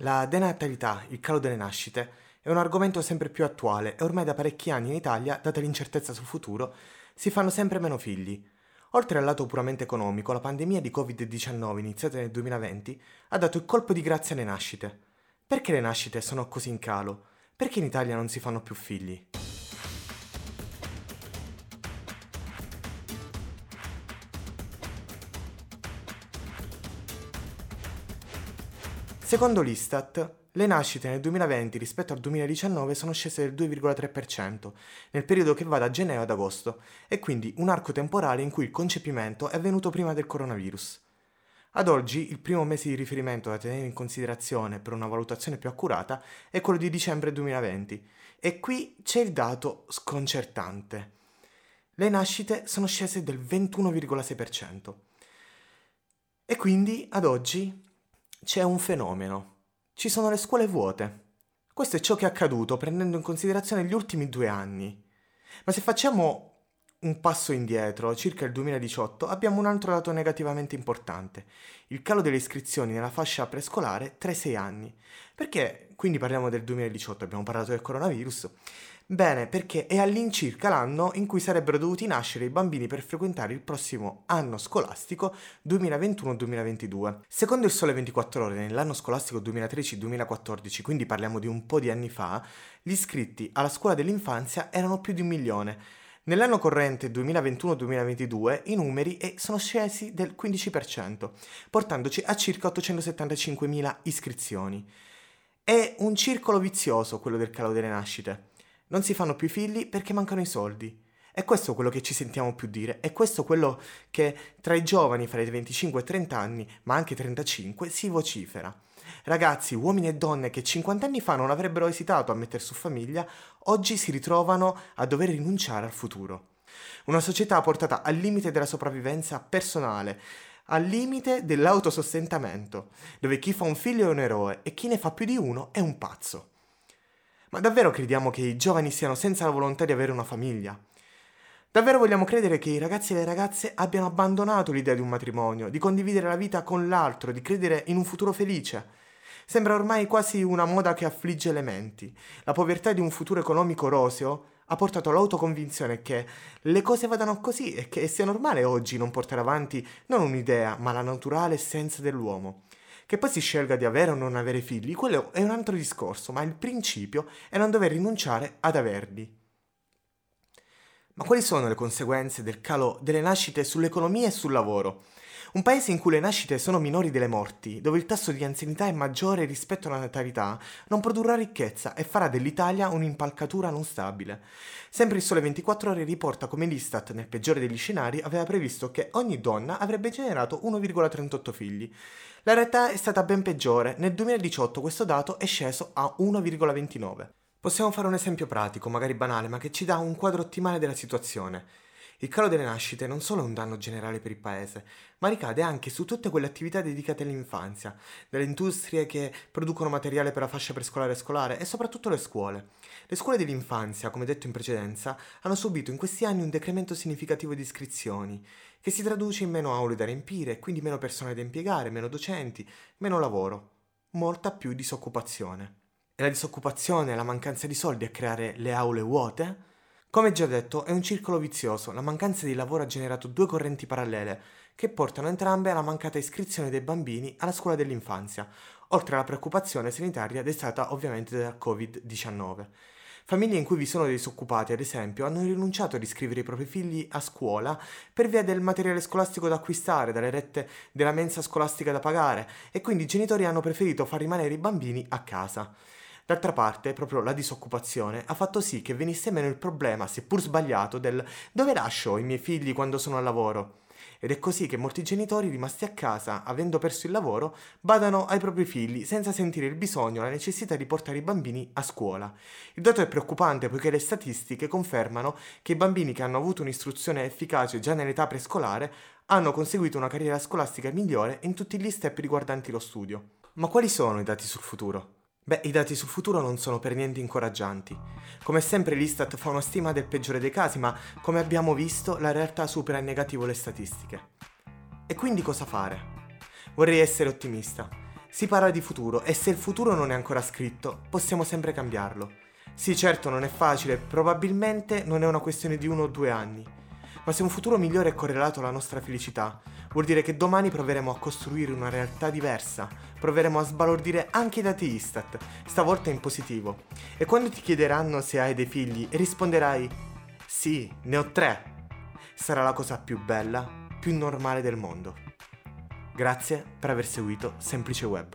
La denatalità, il calo delle nascite, è un argomento sempre più attuale e ormai da parecchi anni in Italia, data l'incertezza sul futuro, si fanno sempre meno figli. Oltre al lato puramente economico, la pandemia di Covid-19 iniziata nel 2020 ha dato il colpo di grazia alle nascite. Perché le nascite sono così in calo? Perché in Italia non si fanno più figli? Secondo l'Istat, le nascite nel 2020 rispetto al 2019 sono scese del 2,3% nel periodo che va da gennaio ad agosto e quindi un arco temporale in cui il concepimento è avvenuto prima del coronavirus. Ad oggi il primo mese di riferimento da tenere in considerazione per una valutazione più accurata è quello di dicembre 2020 e qui c'è il dato sconcertante. Le nascite sono scese del 21,6%. E quindi ad oggi c'è un fenomeno. Ci sono le scuole vuote. Questo è ciò che è accaduto prendendo in considerazione gli ultimi due anni. Ma se facciamo un passo indietro, circa il 2018, abbiamo un altro dato negativamente importante, il calo delle iscrizioni nella fascia prescolare 3-6 anni. Perché quindi parliamo del 2018, abbiamo parlato del coronavirus, Bene, perché è all'incirca l'anno in cui sarebbero dovuti nascere i bambini per frequentare il prossimo anno scolastico 2021-2022. Secondo il Sole 24 Ore, nell'anno scolastico 2013-2014, quindi parliamo di un po' di anni fa, gli iscritti alla scuola dell'infanzia erano più di un milione. Nell'anno corrente 2021-2022 i numeri sono scesi del 15%, portandoci a circa 875.000 iscrizioni. È un circolo vizioso quello del calo delle nascite. Non si fanno più figli perché mancano i soldi. È questo quello che ci sentiamo più dire, è questo quello che tra i giovani fra i 25 e 30 anni, ma anche 35, si vocifera. Ragazzi, uomini e donne che 50 anni fa non avrebbero esitato a mettere su famiglia, oggi si ritrovano a dover rinunciare al futuro. Una società portata al limite della sopravvivenza personale, al limite dell'autosostentamento, dove chi fa un figlio è un eroe e chi ne fa più di uno è un pazzo. Ma davvero crediamo che i giovani siano senza la volontà di avere una famiglia? Davvero vogliamo credere che i ragazzi e le ragazze abbiano abbandonato l'idea di un matrimonio, di condividere la vita con l'altro, di credere in un futuro felice? Sembra ormai quasi una moda che affligge le menti. La povertà di un futuro economico roseo ha portato l'autoconvinzione che le cose vadano così e che sia normale oggi non portare avanti non un'idea, ma la naturale essenza dell'uomo. Che poi si scelga di avere o non avere figli, quello è un altro discorso, ma il principio è non dover rinunciare ad averli. Ma quali sono le conseguenze del calo delle nascite sull'economia e sul lavoro? Un paese in cui le nascite sono minori delle morti, dove il tasso di anzianità è maggiore rispetto alla natalità, non produrrà ricchezza e farà dell'Italia un'impalcatura non stabile. Sempre il Sole 24 Ore riporta come l'Istat, nel peggiore degli scenari, aveva previsto che ogni donna avrebbe generato 1,38 figli. La realtà è stata ben peggiore, nel 2018 questo dato è sceso a 1,29. Possiamo fare un esempio pratico, magari banale, ma che ci dà un quadro ottimale della situazione. Il calo delle nascite non solo è un danno generale per il paese, ma ricade anche su tutte quelle attività dedicate all'infanzia, dalle industrie che producono materiale per la fascia prescolare e scolare e soprattutto le scuole. Le scuole dell'infanzia, come detto in precedenza, hanno subito in questi anni un decremento significativo di iscrizioni, che si traduce in meno aule da riempire, quindi meno persone da impiegare, meno docenti, meno lavoro, molta più disoccupazione. E la disoccupazione e la mancanza di soldi a creare le aule vuote? Come già detto, è un circolo vizioso. La mancanza di lavoro ha generato due correnti parallele, che portano entrambe alla mancata iscrizione dei bambini alla scuola dell'infanzia, oltre alla preoccupazione sanitaria destata ovviamente dal Covid-19. Famiglie in cui vi sono dei disoccupati, ad esempio, hanno rinunciato ad iscrivere i propri figli a scuola per via del materiale scolastico da acquistare, dalle rette della mensa scolastica da pagare e quindi i genitori hanno preferito far rimanere i bambini a casa. D'altra parte, proprio la disoccupazione ha fatto sì che venisse meno il problema, seppur sbagliato, del dove lascio i miei figli quando sono al lavoro. Ed è così che molti genitori rimasti a casa, avendo perso il lavoro, badano ai propri figli senza sentire il bisogno o la necessità di portare i bambini a scuola. Il dato è preoccupante poiché le statistiche confermano che i bambini che hanno avuto un'istruzione efficace già nell'età prescolare hanno conseguito una carriera scolastica migliore in tutti gli step riguardanti lo studio. Ma quali sono i dati sul futuro? Beh, i dati sul futuro non sono per niente incoraggianti. Come sempre l'Istat fa una stima del peggiore dei casi, ma come abbiamo visto la realtà supera in negativo le statistiche. E quindi cosa fare? Vorrei essere ottimista. Si parla di futuro e se il futuro non è ancora scritto, possiamo sempre cambiarlo. Sì, certo non è facile, probabilmente non è una questione di uno o due anni. Ma se un futuro migliore è correlato alla nostra felicità, vuol dire che domani proveremo a costruire una realtà diversa, proveremo a sbalordire anche i dati Istat, stavolta in positivo. E quando ti chiederanno se hai dei figli, risponderai sì, ne ho tre. Sarà la cosa più bella, più normale del mondo. Grazie per aver seguito Semplice Web.